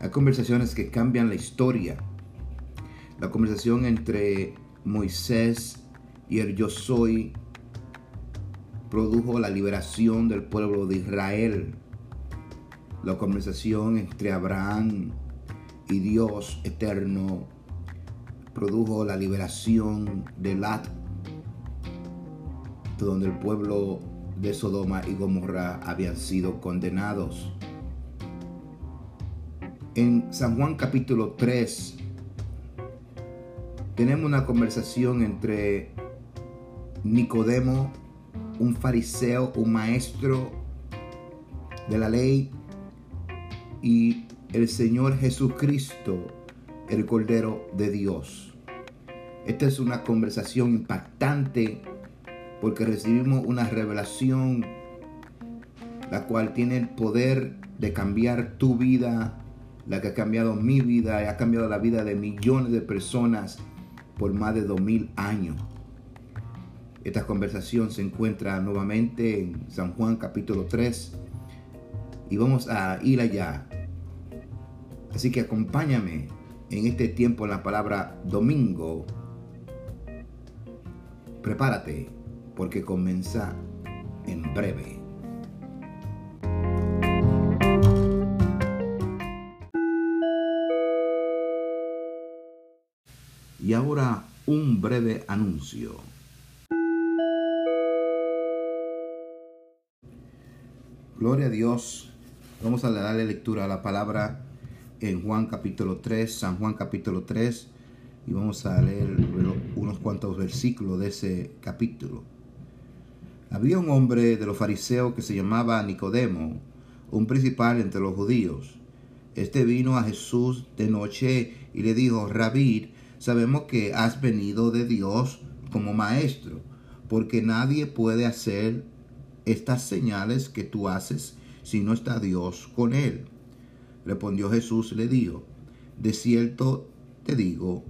Hay conversaciones que cambian la historia. La conversación entre Moisés y el yo soy produjo la liberación del pueblo de Israel. La conversación entre Abraham y Dios eterno produjo la liberación de Lat, donde el pueblo de Sodoma y Gomorra habían sido condenados. En San Juan capítulo 3 tenemos una conversación entre Nicodemo, un fariseo, un maestro de la ley, y el Señor Jesucristo, el Cordero de Dios. Esta es una conversación impactante porque recibimos una revelación la cual tiene el poder de cambiar tu vida, la que ha cambiado mi vida y ha cambiado la vida de millones de personas por más de dos mil años. Esta conversación se encuentra nuevamente en San Juan capítulo 3 y vamos a ir allá. Así que acompáñame en este tiempo en la palabra domingo. Prepárate porque comienza en breve. Y ahora un breve anuncio. Gloria a Dios. Vamos a darle lectura a la palabra en Juan capítulo 3, San Juan capítulo 3, y vamos a leer unos cuantos versículos de ese capítulo. Había un hombre de los fariseos que se llamaba Nicodemo, un principal entre los judíos. Este vino a Jesús de noche y le dijo, Rabí, sabemos que has venido de Dios como maestro, porque nadie puede hacer estas señales que tú haces si no está Dios con él. Respondió Jesús le dijo, de cierto te digo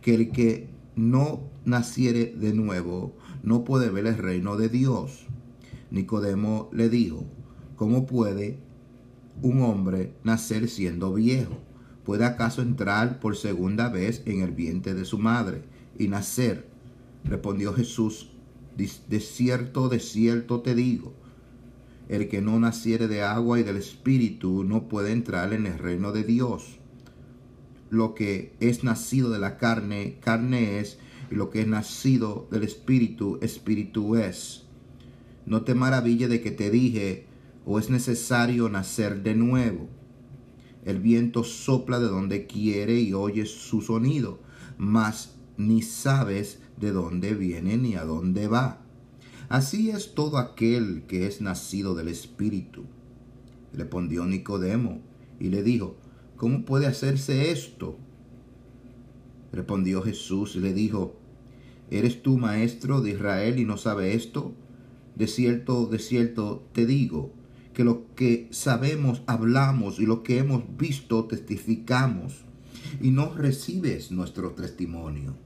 que el que no naciere de nuevo no puede ver el reino de Dios. Nicodemo le dijo, ¿cómo puede un hombre nacer siendo viejo? ¿Puede acaso entrar por segunda vez en el vientre de su madre y nacer? Respondió Jesús, de cierto, de cierto te digo, el que no naciere de agua y del Espíritu no puede entrar en el reino de Dios. Lo que es nacido de la carne, carne es, y lo que es nacido del Espíritu, Espíritu es. No te maraville de que te dije, o es necesario nacer de nuevo. El viento sopla de donde quiere y oyes su sonido, mas ni sabes de dónde viene ni a dónde va. Así es todo aquel que es nacido del Espíritu. Le pondió Nicodemo y le dijo, ¿cómo puede hacerse esto? Respondió Jesús y le dijo, ¿eres tú maestro de Israel y no sabes esto? De cierto, de cierto te digo, que lo que sabemos hablamos y lo que hemos visto testificamos, y no recibes nuestro testimonio.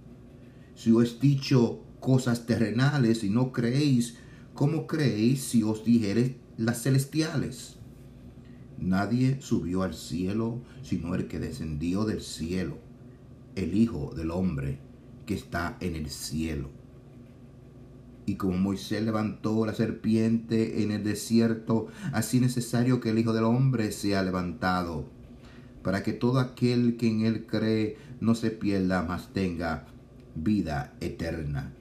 Si os he dicho cosas terrenales y no creéis, ¿cómo creéis si os dijere las celestiales? Nadie subió al cielo sino el que descendió del cielo, el Hijo del Hombre que está en el cielo. Y como Moisés levantó la serpiente en el desierto, así necesario que el Hijo del Hombre sea levantado, para que todo aquel que en él cree no se pierda, mas tenga vida eterna.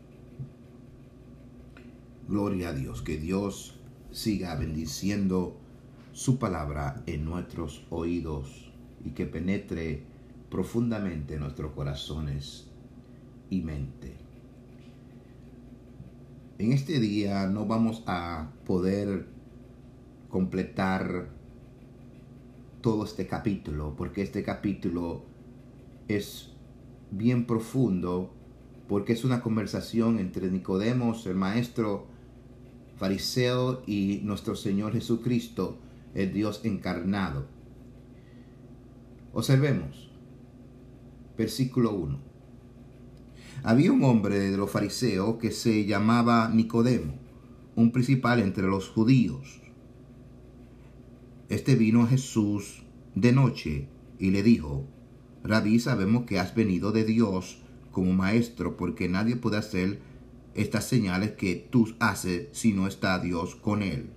Gloria a Dios, que Dios siga bendiciendo su palabra en nuestros oídos y que penetre profundamente en nuestros corazones y mente. En este día no vamos a poder completar todo este capítulo, porque este capítulo es bien profundo porque es una conversación entre Nicodemos, el maestro fariseo, y nuestro Señor Jesucristo, el Dios encarnado. Observemos, versículo 1. Había un hombre de los fariseos que se llamaba Nicodemo, un principal entre los judíos. Este vino a Jesús de noche y le dijo, Rabí, sabemos que has venido de Dios como maestro, porque nadie puede hacer estas señales que tú haces si no está Dios con él.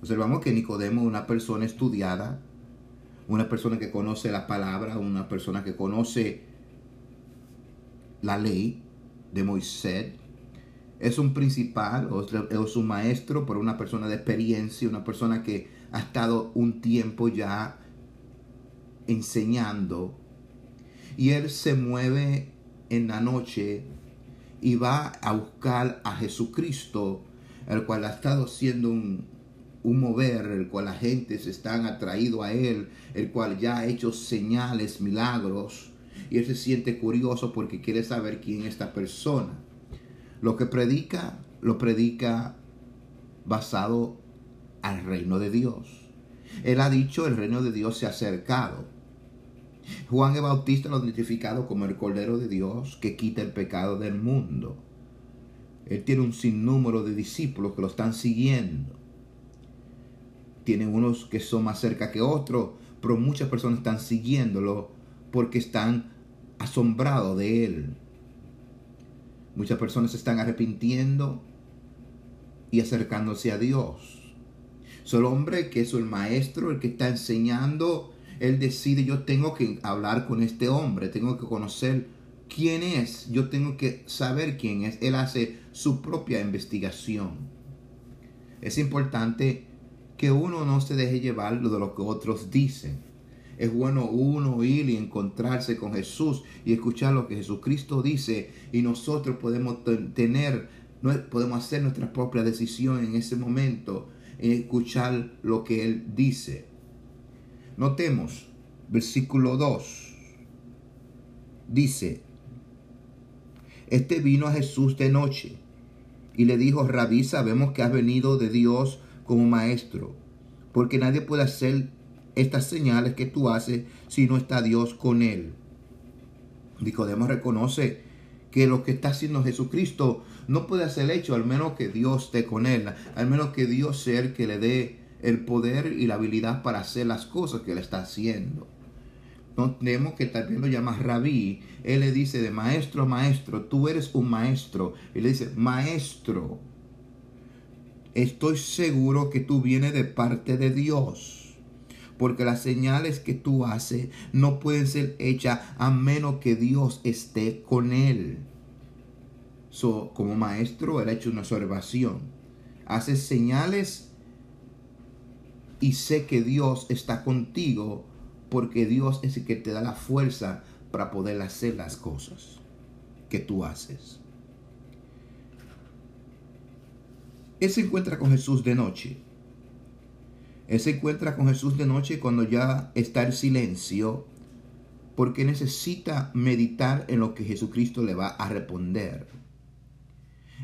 Observamos que Nicodemo es una persona estudiada, una persona que conoce la palabra, una persona que conoce la ley de Moisés. Es un principal es un maestro, pero una persona de experiencia, una persona que ha estado un tiempo ya enseñando. Y él se mueve en la noche y va a buscar a Jesucristo, el cual ha estado siendo un, un mover, el cual la gente se están atraído a él, el cual ya ha hecho señales, milagros, y él se siente curioso porque quiere saber quién es esta persona. Lo que predica, lo predica basado al reino de Dios. Él ha dicho, el reino de Dios se ha acercado. Juan el Bautista lo ha identificado como el Cordero de Dios que quita el pecado del mundo. Él tiene un sinnúmero de discípulos que lo están siguiendo. Tiene unos que son más cerca que otros, pero muchas personas están siguiéndolo porque están asombrados de él. Muchas personas se están arrepintiendo y acercándose a Dios. Solo hombre que es el maestro, el que está enseñando, él decide, yo tengo que hablar con este hombre, tengo que conocer quién es, yo tengo que saber quién es. Él hace su propia investigación. Es importante que uno no se deje llevar de lo que otros dicen. Es bueno uno ir y encontrarse con Jesús y escuchar lo que Jesucristo dice y nosotros podemos tener, podemos hacer nuestra propia decisión en ese momento, en escuchar lo que Él dice. Notemos, versículo 2, dice, este vino a Jesús de noche y le dijo, Rabí, sabemos que has venido de Dios como maestro, porque nadie puede hacer estas señales que tú haces si no está Dios con él. Nicodemo reconoce que lo que está haciendo Jesucristo no puede ser hecho al menos que Dios esté con él, al menos que Dios sea el que le dé el poder y la habilidad para hacer las cosas que él está haciendo. No tenemos que también lo llama rabí. Él le dice de maestro, maestro, tú eres un maestro. Y le dice, maestro, estoy seguro que tú vienes de parte de Dios. Porque las señales que tú haces no pueden ser hechas a menos que Dios esté con él. So, como maestro, él ha hecho una observación. Hace señales y sé que Dios está contigo porque Dios es el que te da la fuerza para poder hacer las cosas que tú haces. Él se encuentra con Jesús de noche. Él se encuentra con Jesús de noche cuando ya está el silencio, porque necesita meditar en lo que Jesucristo le va a responder.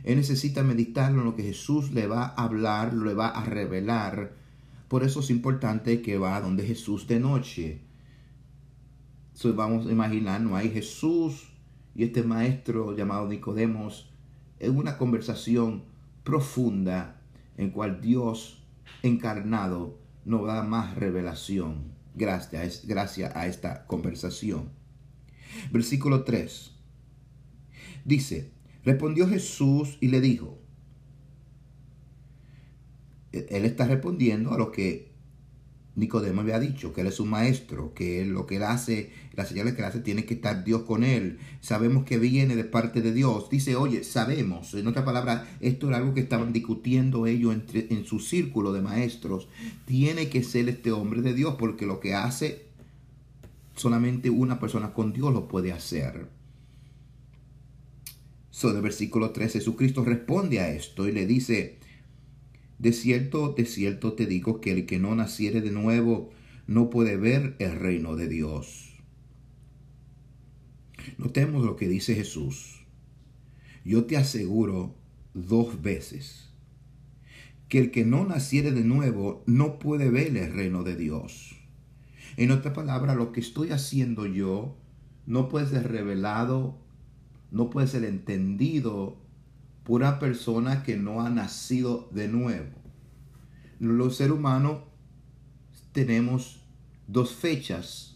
Él necesita meditar en lo que Jesús le va a hablar, le va a revelar. Por eso es importante que va donde Jesús de noche. So, vamos a imaginar, no hay Jesús y este maestro llamado Nicodemos en una conversación profunda en cual Dios encarnado nos da más revelación gracias, gracias a esta conversación. Versículo 3. Dice, respondió Jesús y le dijo, él está respondiendo a lo que Nicodemo había dicho que él es un maestro, que lo que él hace, las señales que él hace, tiene que estar Dios con él. Sabemos que viene de parte de Dios. Dice, oye, sabemos. En otras palabras, esto era algo que estaban discutiendo ellos entre, en su círculo de maestros. Tiene que ser este hombre de Dios porque lo que hace solamente una persona con Dios lo puede hacer. So, el versículo 3, Jesucristo responde a esto y le dice, de cierto, de cierto te digo que el que no naciere de nuevo no puede ver el reino de Dios. Notemos lo que dice Jesús. Yo te aseguro dos veces que el que no naciere de nuevo no puede ver el reino de Dios. En otra palabra, lo que estoy haciendo yo no puede ser revelado, no puede ser entendido una persona que no ha nacido de nuevo. Los seres humanos tenemos dos fechas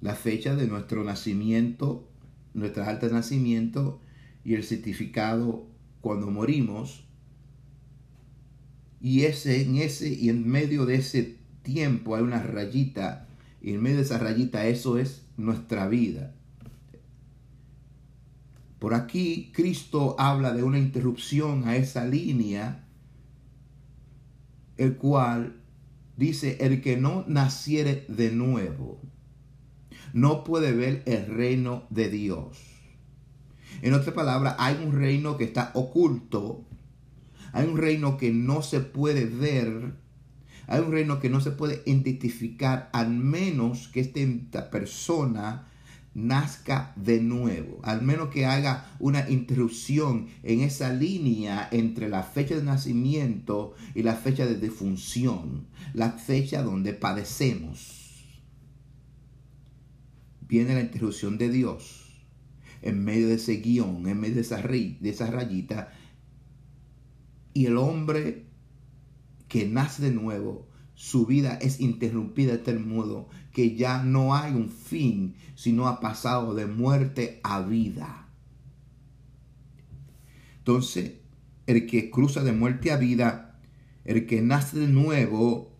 la fecha de nuestro nacimiento, nuestra alta de nacimiento y el certificado cuando morimos. Y ese, en ese y en medio de ese tiempo hay una rayita y en medio de esa rayita eso es nuestra vida. Por aquí Cristo habla de una interrupción a esa línea, el cual dice, el que no naciere de nuevo, no puede ver el reino de Dios. En otra palabra, hay un reino que está oculto, hay un reino que no se puede ver, hay un reino que no se puede identificar al menos que esta persona nazca de nuevo, al menos que haga una interrupción en esa línea entre la fecha de nacimiento y la fecha de defunción, la fecha donde padecemos. Viene la interrupción de Dios en medio de ese guion, en medio de esa, de esa rayita, y el hombre que nace de nuevo su vida es interrumpida de tal modo que ya no hay un fin, sino ha pasado de muerte a vida. Entonces, el que cruza de muerte a vida, el que nace de nuevo,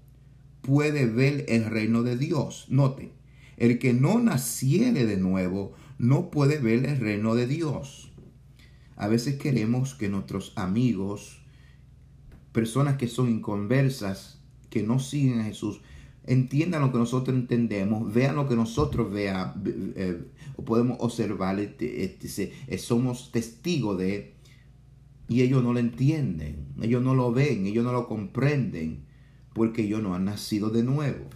puede ver el reino de Dios. Note, el que no naciere de nuevo, no puede ver el reino de Dios. A veces queremos que nuestros amigos, personas que son inconversas, que no siguen a Jesús entiendan lo que nosotros entendemos, vean lo que nosotros vean, eh, podemos observar, este, este, eh, somos testigos de, y ellos no lo entienden, ellos no lo ven, ellos no lo comprenden, porque ellos no han nacido de nuevo.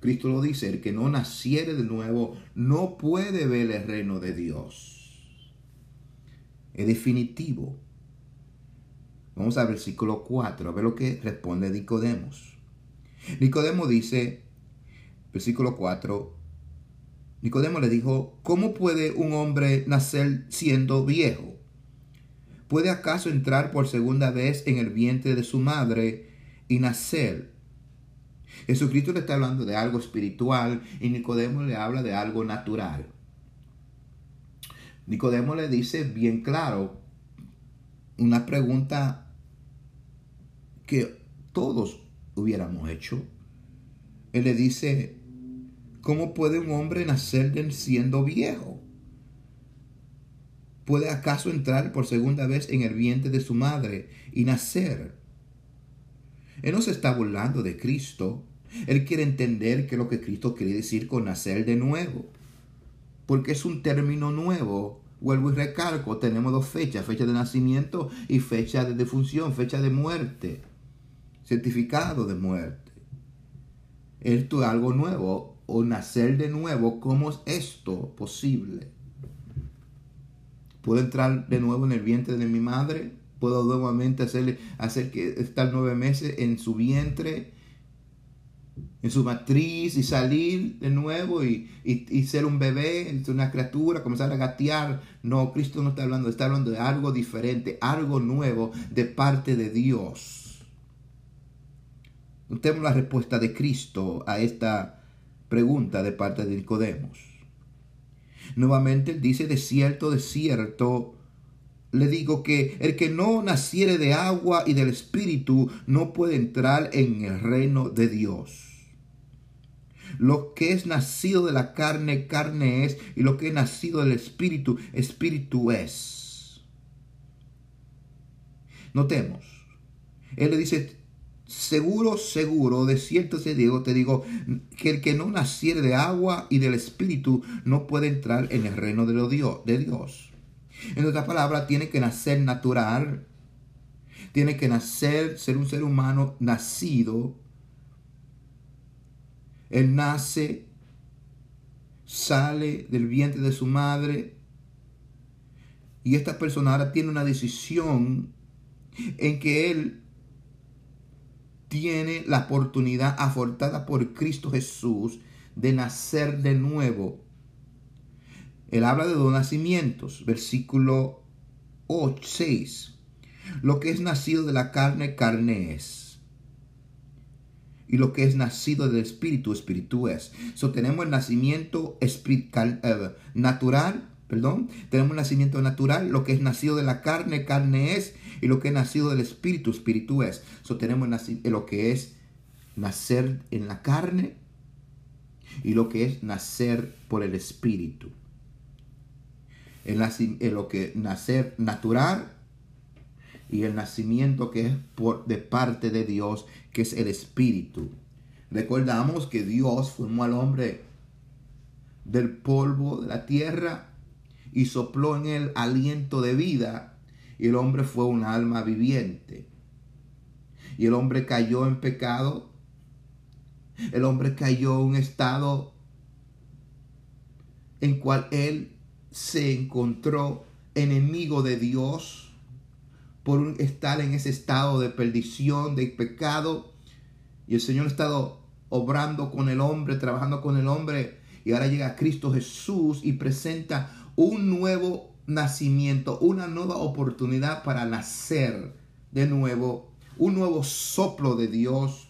Cristo lo dice, el que no naciere de nuevo no puede ver el reino de Dios. Es definitivo. Vamos al versículo 4, a ver lo que responde Nicodemos. Nicodemo dice, versículo 4, Nicodemo le dijo, ¿cómo puede un hombre nacer siendo viejo? ¿Puede acaso entrar por segunda vez en el vientre de su madre y nacer? Jesucristo le está hablando de algo espiritual y Nicodemo le habla de algo natural. Nicodemo le dice bien claro una pregunta que todos hubiéramos hecho. Él le dice, ¿cómo puede un hombre nacer siendo viejo? ¿Puede acaso entrar por segunda vez en el vientre de su madre y nacer? Él no se está burlando de Cristo. Él quiere entender qué es lo que Cristo quiere decir con nacer de nuevo. Porque es un término nuevo. Vuelvo y recalco, tenemos dos fechas, fecha de nacimiento y fecha de defunción, fecha de muerte certificado de muerte. Esto es algo nuevo o nacer de nuevo. ¿Cómo es esto posible? ¿Puedo entrar de nuevo en el vientre de mi madre? ¿Puedo nuevamente hacerle, hacer que estar nueve meses en su vientre, en su matriz y salir de nuevo y, y, ser un bebé, una criatura, comenzar a gatear? No, Cristo no está hablando, está hablando de algo diferente, algo nuevo de parte de Dios. Notemos la respuesta de Cristo a esta pregunta de parte de Nicodemos. Nuevamente dice, de cierto, de cierto, le digo que el que no naciere de agua y del Espíritu no puede entrar en el reino de Dios. Lo que es nacido de la carne, carne es, y lo que es nacido del Espíritu, Espíritu es. Notemos, Él le dice, seguro, seguro, de cierto te digo, te digo, que el que no naciere de agua y del Espíritu no puede entrar en el reino de, Dios, de Dios. En otras palabras, tiene que nacer natural, tiene que nacer, ser un ser humano nacido. Él nace, sale del vientre de su madre, y esta persona ahora tiene una decisión en que él tiene la oportunidad afortada por Cristo Jesús de nacer de nuevo. Él habla de dos nacimientos, versículo 8, 6. Lo que es nacido de la carne, carne es. Y lo que es nacido del espíritu, espíritu es. So, tenemos el nacimiento eh, natural, perdón. Tenemos el nacimiento natural, lo que es nacido de la carne, carne es. Y lo que es nacido del espíritu, espíritu es. So, tenemos lo que es nacer en la carne y lo que es nacer por el espíritu. El, lo que nacer natural y el nacimiento que es por, de parte de Dios, que es el Espíritu. Recordamos que Dios formó al hombre del polvo de la tierra y sopló en él aliento de vida y el hombre fue un alma viviente. Y el hombre cayó en pecado. El hombre cayó en un estado en cual él se encontró enemigo de Dios por estar en ese estado de perdición, de pecado. Y el Señor ha estado obrando con el hombre, trabajando con el hombre. Y ahora llega Cristo Jesús y presenta un nuevo nacimiento, una nueva oportunidad para nacer de nuevo, un nuevo soplo de Dios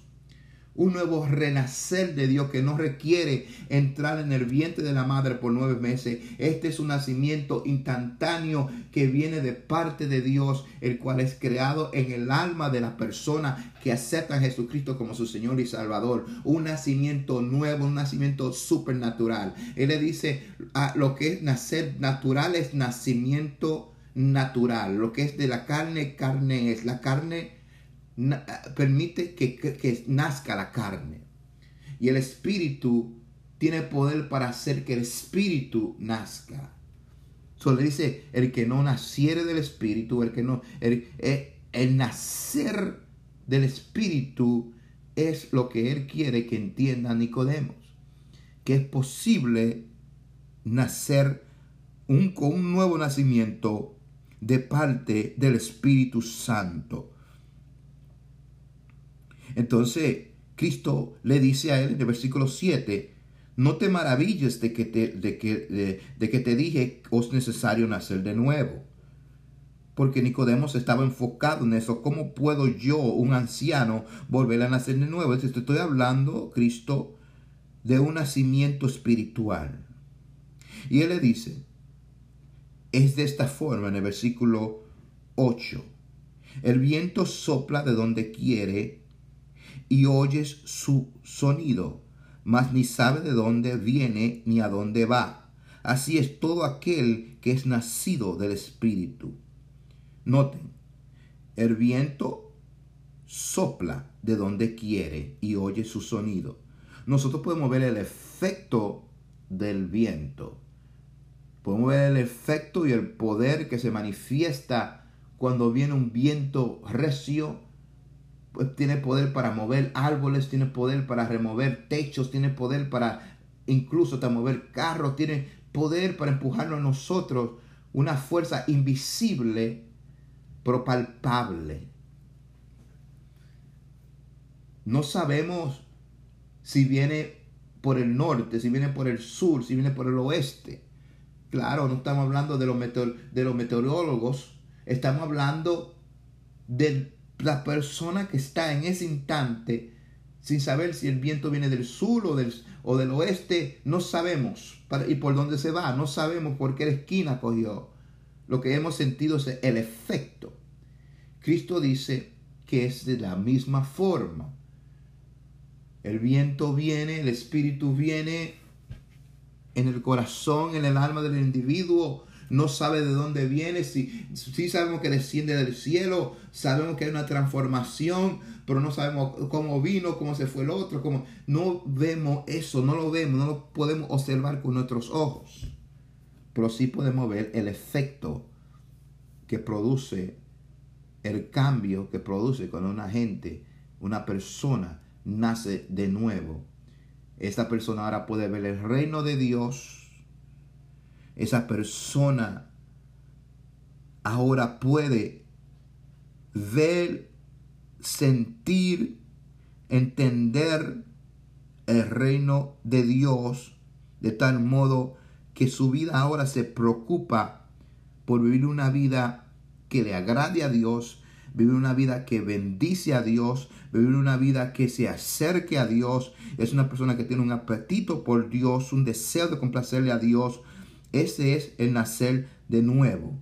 un nuevo renacer de Dios que no requiere entrar en el vientre de la madre por nueve meses. Este es un nacimiento instantáneo que viene de parte de Dios, el cual es creado en el alma de la persona que acepta a Jesucristo como su Señor y Salvador. Un nacimiento nuevo, un nacimiento supernatural. Él le dice a lo que es nacer natural es nacimiento natural. Lo que es de la carne, carne es. La carne permite que, nazca la carne. Y el espíritu tiene poder para hacer que el espíritu nazca. Solo dice, el que no naciere del espíritu, el que no, el, eh, el, nacer del espíritu es lo que él quiere que entienda Nicodemos. Que es posible nacer un, con un nuevo nacimiento de parte del Espíritu Santo. Entonces, Cristo le dice a él en el versículo 7, no te maravilles de que te, de que, de, que te dije que es necesario nacer de nuevo. Porque Nicodemos estaba enfocado en eso. ¿Cómo puedo yo, un anciano, volver a nacer de nuevo? Te estoy hablando, Cristo, de un nacimiento espiritual. Y él le dice, es de esta forma en el versículo 8. El viento sopla de donde quiere y oyes su sonido, mas ni sabe de dónde viene ni a dónde va. Así es todo aquel que es nacido del Espíritu. Noten, el viento sopla de donde quiere y oye su sonido. Nosotros podemos ver el efecto del viento. Podemos ver el efecto y el poder que se manifiesta cuando viene un viento recio tiene poder para mover árboles, tiene poder para remover techos, tiene poder para incluso para mover carros, tiene poder para empujarnos a nosotros una fuerza invisible, pero palpable. No sabemos si viene por el norte, si viene por el sur, si viene por el oeste. Claro, no estamos hablando de los, de los meteorólogos, estamos hablando del la persona que está en ese instante, sin saber si el viento viene del sur o del, o del oeste, no sabemos y por dónde se va, no sabemos por qué esquina cogió. Lo que hemos sentido es el efecto. Cristo dice que es de la misma forma. El viento viene, el espíritu viene en el corazón, en el alma del individuo, no sabe de dónde viene, si, si sabemos que desciende del cielo, sabemos que hay una transformación, pero no sabemos cómo vino, cómo se fue el otro, cómo... no vemos eso, no lo vemos, no lo podemos observar con nuestros ojos, pero sí podemos ver el efecto que produce, el cambio que produce cuando una gente, una persona nace de nuevo. Esta persona ahora puede ver el reino de Dios, esa persona ahora puede ver, sentir, entender el reino de Dios de tal modo que su vida ahora se preocupa por vivir una vida que le agrade a Dios, vivir una vida que bendice a Dios, vivir una vida que se acerque a Dios. Es una persona que tiene un apetito por Dios, un deseo de complacerle a Dios. Ese es el nacer de nuevo.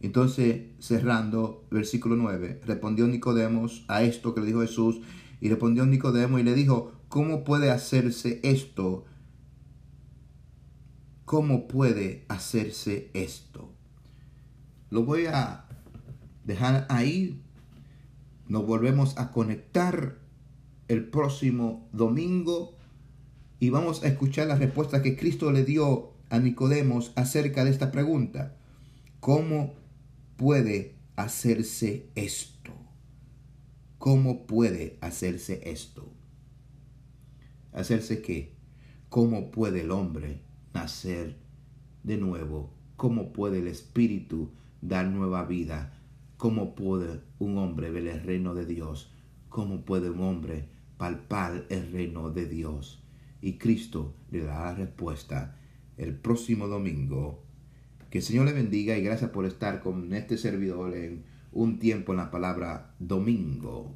Entonces, cerrando, versículo 9, respondió Nicodemos a esto que le dijo Jesús, y respondió Nicodemo y le dijo, ¿cómo puede hacerse esto? ¿Cómo puede hacerse esto? Lo voy a dejar ahí. Nos volvemos a conectar el próximo domingo y vamos a escuchar la respuesta que Cristo le dio a Nicodemos acerca de esta pregunta. ¿Cómo puede hacerse esto? ¿Cómo puede hacerse esto? ¿Hacerse qué? ¿Cómo puede el hombre nacer de nuevo? ¿Cómo puede el Espíritu dar nueva vida? ¿Cómo puede un hombre ver el reino de Dios? ¿Cómo puede un hombre palpar el reino de Dios? Y Cristo le dará respuesta el próximo domingo. Que el Señor le bendiga y gracias por estar con este servidor en un tiempo en la palabra domingo.